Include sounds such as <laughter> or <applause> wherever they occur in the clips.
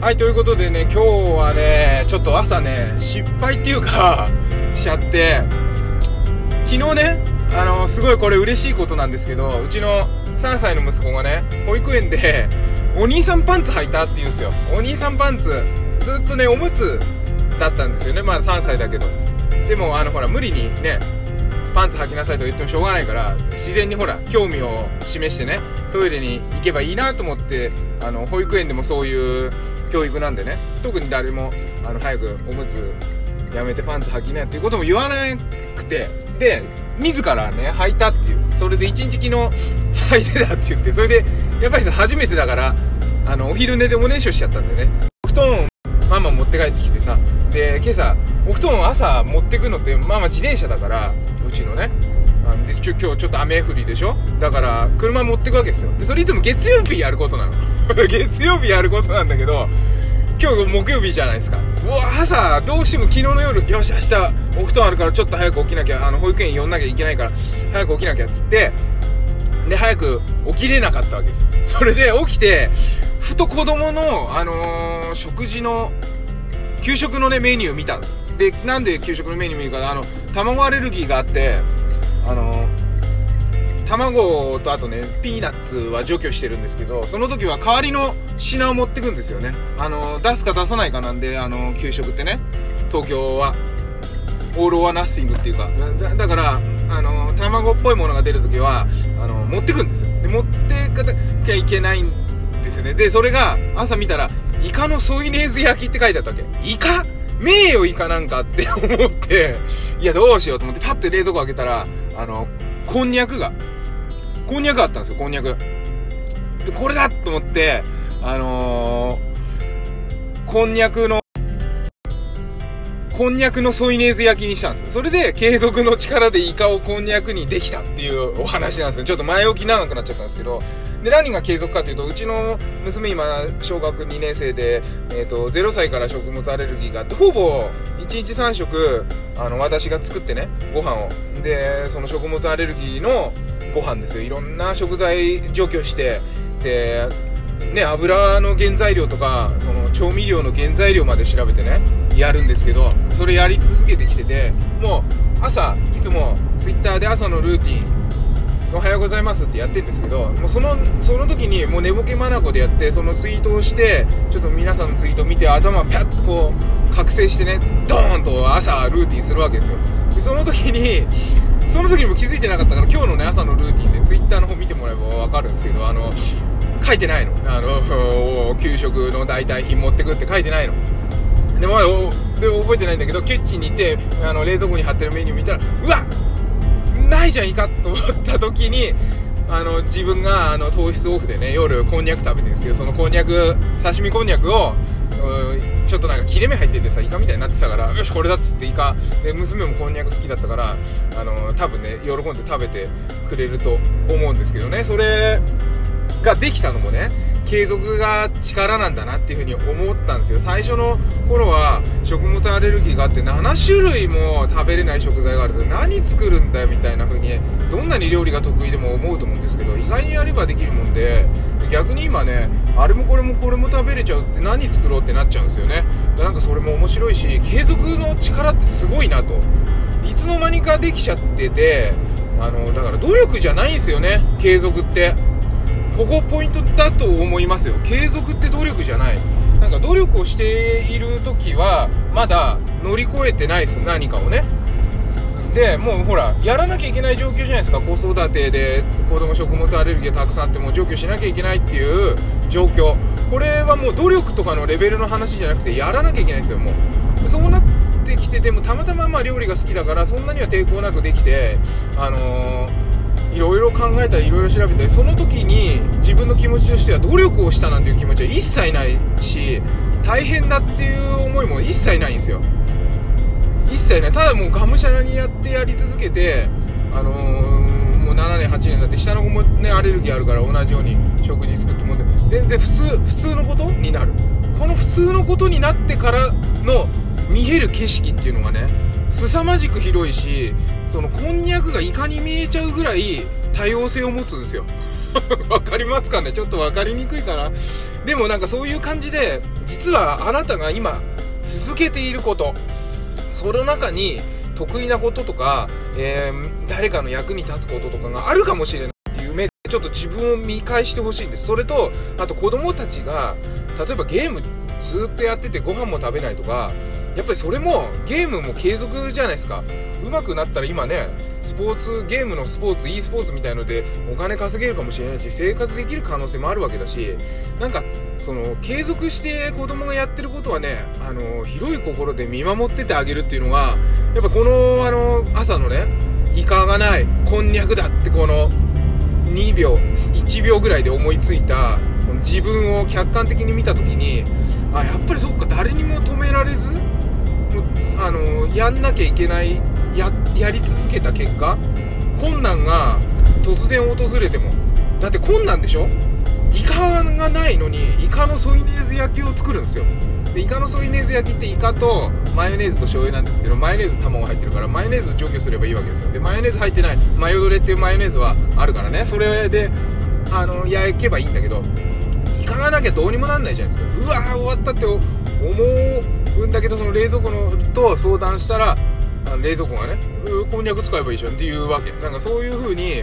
はい、ということでね、今日はね、ちょっと朝ね、失敗っていうか、しちゃって、昨日ね、あの、すごいこれ嬉しいことなんですけど、うちの3歳の息子がね、保育園で、お兄さんパンツ履いたって言うんですよ。お兄さんパンツ、ずっとね、おむつだったんですよね。まあ3歳だけど。でも、あの、ほら、無理にね、パンツ履きなさいと言ってもしょうがないから自然にほら興味を示してねトイレに行けばいいなと思ってあの保育園でもそういう教育なんでね。特に誰もあの早くおむつやめてパンツ履きなっていうことも言わなくて。で自らね履いたっていう。それで一日昨日履いてたって言って。それでやっぱりさ初めてだからあのお昼寝でおねしょしちゃったんでね。お布団をママ持って帰ってきてさ。で今朝お布団を朝持ってくのってママ自転車だからうちのね。あで今日ちょっと雨降りでしょ？だから車持ってくわけですよ。でそれいつも月曜日やることなの。<laughs> 月曜日やることなんだけど今日木曜日じゃないですか。うわ朝どうしても昨日の夜よし明日お布団あるからちょっと早く起きなきゃあの保育園呼んなきゃいけないから早く起きなきゃっつってで早く起きれなかったわけですよ。それで起きてふと子供の、あのー食事の給食のねメニュー見たんですよ。でなんで給食のメニュー見るかあの卵アレルギーがあってあの卵とあとねピーナッツは除去してるんですけどその時は代わりの品を持ってくんですよね。あの出すか出さないかなんであの給食ってね東京はオール・オア・ナッシングっていうかだからあの卵っぽいものが出るときはあの持ってくんですよ。で持ってかなきゃいけないんですよね。でそれが朝見たらイカのソイネーズ焼きって書いてあったわけ。イカ？名誉イカなんかって思っていやどうしようと思ってパッて冷蔵庫開けたらあのこんにゃくがこんにゃくあったんですよこんにゃく。でこれだと思ってあのーこんにゃくのこんにゃくのソイネーズ焼きにしたんですそれで継続の力でイカをこんにゃくにできたっていうお話なんですね。ちょっと前置き長くなっちゃったんですけどで何が継続かというとうちの娘今小学2年生で、えー、と0歳から食物アレルギーがあってほぼ1日3食あの私が作ってねご飯を。でその食物アレルギーのご飯ですよ。いろんな食材除去してでね、油の原材料とかその調味料の原材料まで調べてねやるんですけどそれやり続けてきててもう朝いつもツイッターで朝のルーティンおはようございますってやってるんですけどもうそのその時にもう寝ぼけまなこでやってそのツイートをしてちょっと皆さんのツイートを見て頭ピャッとこう覚醒してねドーンと朝ルーティンするわけですよ。でその時にその時にも気づいてなかったから今日のね朝のルーティンでツイッターの方見てもらえば分かるんですけどあの書いてないの。あの <laughs> 給食の代替品持ってくって書いてないの。でもで覚えてないんだけどキッチンに行ってあの冷蔵庫に貼ってるメニュー見たらうわっないじゃんいかと思った時にあの自分があの糖質オフでね夜こんにゃく食べてるんですけどそのこんにゃく刺身こんにゃくをちょっとなんか切れ目入っててさイカみたいになってたからよしこれだっつってイカ。で娘もこんにゃく好きだったからあの多分ね喜んで食べてくれると思うんですけどね。それができたのもね継続が力なんだなっていうふうに思ったんですよ。最初の頃は食物アレルギーがあって7種類も食べれない食材があると何作るんだよみたいな風にどんなに料理が得意でも思うと思うんですけど意外にやればできるもんで逆に今ねあれもこれもこれも食べれちゃうって何作ろうってなっちゃうんですよね。なんかそれも面白いし継続の力ってすごいなと。いつの間にかできちゃっててあのだから努力じゃないんですよね。継続って。ここポイントだと思いますよ。継続って努力じゃない。なんか努力をしている時はまだ乗り越えてないです。何かをね。でもうほらやらなきゃいけない状況じゃないですか。子育てで子供食物アレルギーがたくさんあってもう除去しなきゃいけないっていう状況。これはもう努力とかのレベルの話じゃなくてやらなきゃいけないですよもう。そうなってきててもたまたまま料理が好きだからそんなには抵抗なくできてあのーいろいろ考えたりいろいろ調べたりその時に自分の気持ちとしては努力をしたなんていう気持ちは一切ないし大変だっていう思いも一切ないんですよ。一切ない。ただもうがむしゃらにやってやり続けてあのーもう7年8年だって下の子もねアレルギーあるから同じように食事作っても全然普通普通のことになる。この普通のことになってからの見える景色っていうのがね凄まじく広いしそのこんにゃくがイカに見えちゃうぐらい多様性を持つんですよ。<laughs> わかりますかね？ちょっとわかりにくいかな？でもなんかそういう感じで実はあなたが今続けていることその中に得意なこととか、えー、誰かの役に立つこととかがあるかもしれないっていう目でちょっと自分を見返してほしいんです。それとあと子供たちが例えばゲームずっとやっててご飯も食べないとかやっぱりそれもゲームも継続じゃないですか。上手くなったら今ねスポーツゲームのスポーツ e スポーツみたいのでお金稼げるかもしれないし生活できる可能性もあるわけだしなんかその継続して子供がやってることはねあの広い心で見守っててあげるっていうのがやっぱこのあの朝のねイカがないこんにゃくだってこの2秒1秒ぐらいで思いついた自分を客観的に見た時にあやっぱりそっか誰にも止められずあのやんなきゃいけないややり続けた結果困難が突然訪れてもだって困難でしょ？イカがないのにイカのソイネーズ焼きを作るんですよ。でイカのソイネーズ焼きってイカとマヨネーズと醤油なんですけどマヨネーズ卵入ってるからマヨネーズ除去すればいいわけですよ。でマヨネーズ入ってない。マヨドレっていうマヨネーズはあるからね。それであの焼けばいいんだけどイカがなきゃどうにもなんないじゃないですか。うわー終わったって思ううんだけどその冷蔵庫のと相談したら冷蔵庫がねこんにゃく使えばいいじゃんっていうわけ。なんかそういう風に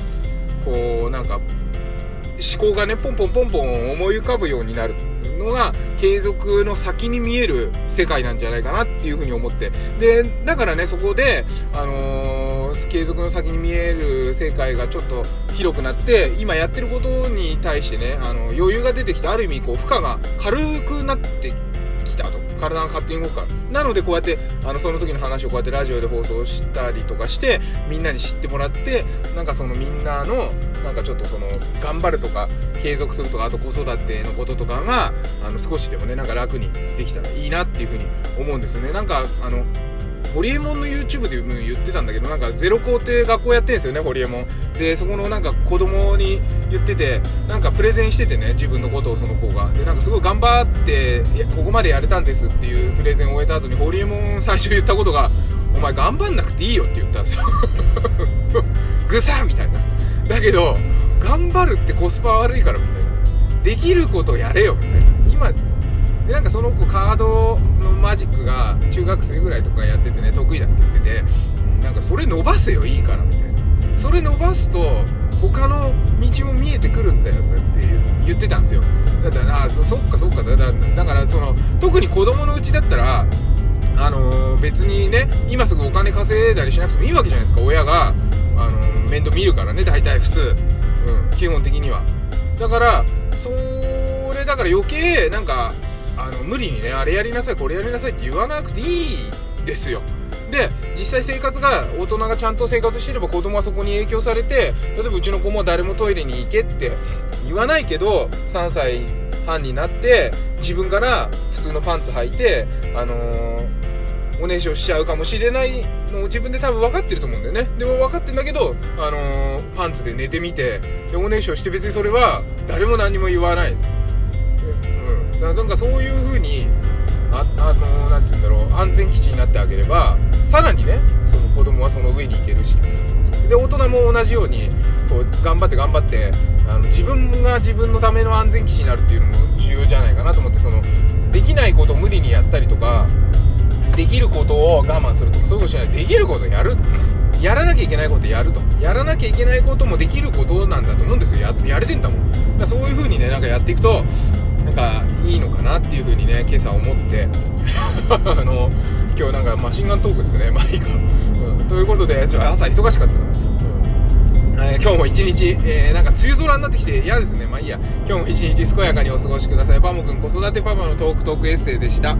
こうなんか思考がねポンポンポンポン思い浮かぶようになるのが継続の先に見える世界なんじゃないかなっていうふうに思って。でだからねそこで、あのー、継続の先に見える世界がちょっと広くなって今やってることに対してねあの余裕が出てきてある意味こう負荷が軽くなって体が勝手に動くから。なのでこうやってあのその時の話をこうやってラジオで放送したりとかしてみんなに知ってもらってなんかそのみんなのなんかちょっとその頑張るとか継続するとかあと子育てのこととかがあの少しでもねなんか楽にできたらいいなっていうふうに思うんですね。なんかあのホリエモンの YouTube で言ってたんだけどなんかゼロ校って学校やってるんですよねホリエモン。でそこのなんか子供に言っててなんかプレゼンしててね自分のことをその子が。でなんかすごい頑張ってここまでやれたんですっていうプレゼンを終えた後にホリエモン最初言ったことがお前頑張んなくていいよって言ったんですよ。<laughs> ぐさみたいな。だけど頑張るってコスパ悪いからみたいな。できることやれよみたいな。今でなんかその子カードのマジックが中学生ぐらいとかやっててね得意だって言っててなんかそれ伸ばせよいいからみたいな。それ伸ばすと他の道も見えてくるんだよとかって言ってたんですよ。だからあそそっかそっかだだからその特に子供のうちだったらあのー、別にね今すぐお金稼いだりしなくてもいいわけじゃないですか。親が、あのー、面倒見るからね大体普通、うん、基本的には。だからそれだから余計なんか無理にねあれやりなさいこれやりなさいって言わなくていいですよ。で実際生活が大人がちゃんと生活してれば子供はそこに影響されて例えばうちの子も誰もトイレに行けって言わないけど3歳半になって自分から普通のパンツ履いてあのー、おねしょしちゃうかもしれないのを自分で多分分かってると思うんだよね。でも分かってんだけど、あのー、パンツで寝てみてでおねしょして別にそれは誰も何も言わない。うんなんかそういう風にああの何て言うんだろう安全基地になってあげればさらにねその子供はその上に行けるし。で大人も同じようにこう頑張って頑張ってあの自分が自分のための安全基地になるっていうのも重要じゃないかなと思ってそのできないことを無理にやったりとかできることを我慢するとかそういうことしない。できることやる。やらなきゃいけないことやると。やらなきゃいけないこともできることなんだと思うんですよ。やれてんだもん。だそういう風にねなんかやっていくとかいいのかなっていうふうにね今朝思って。<laughs> あの今日なんかマシンガントークですねまあいいか、うん、ということでちょ朝忙しかったから、うん。えー、今日も一日、えー、なんか梅雨空になってきて嫌ですね。まあいいや。今日も一日健やかにお過ごしください。パモくん子育てパパのトークトークエッセイでした。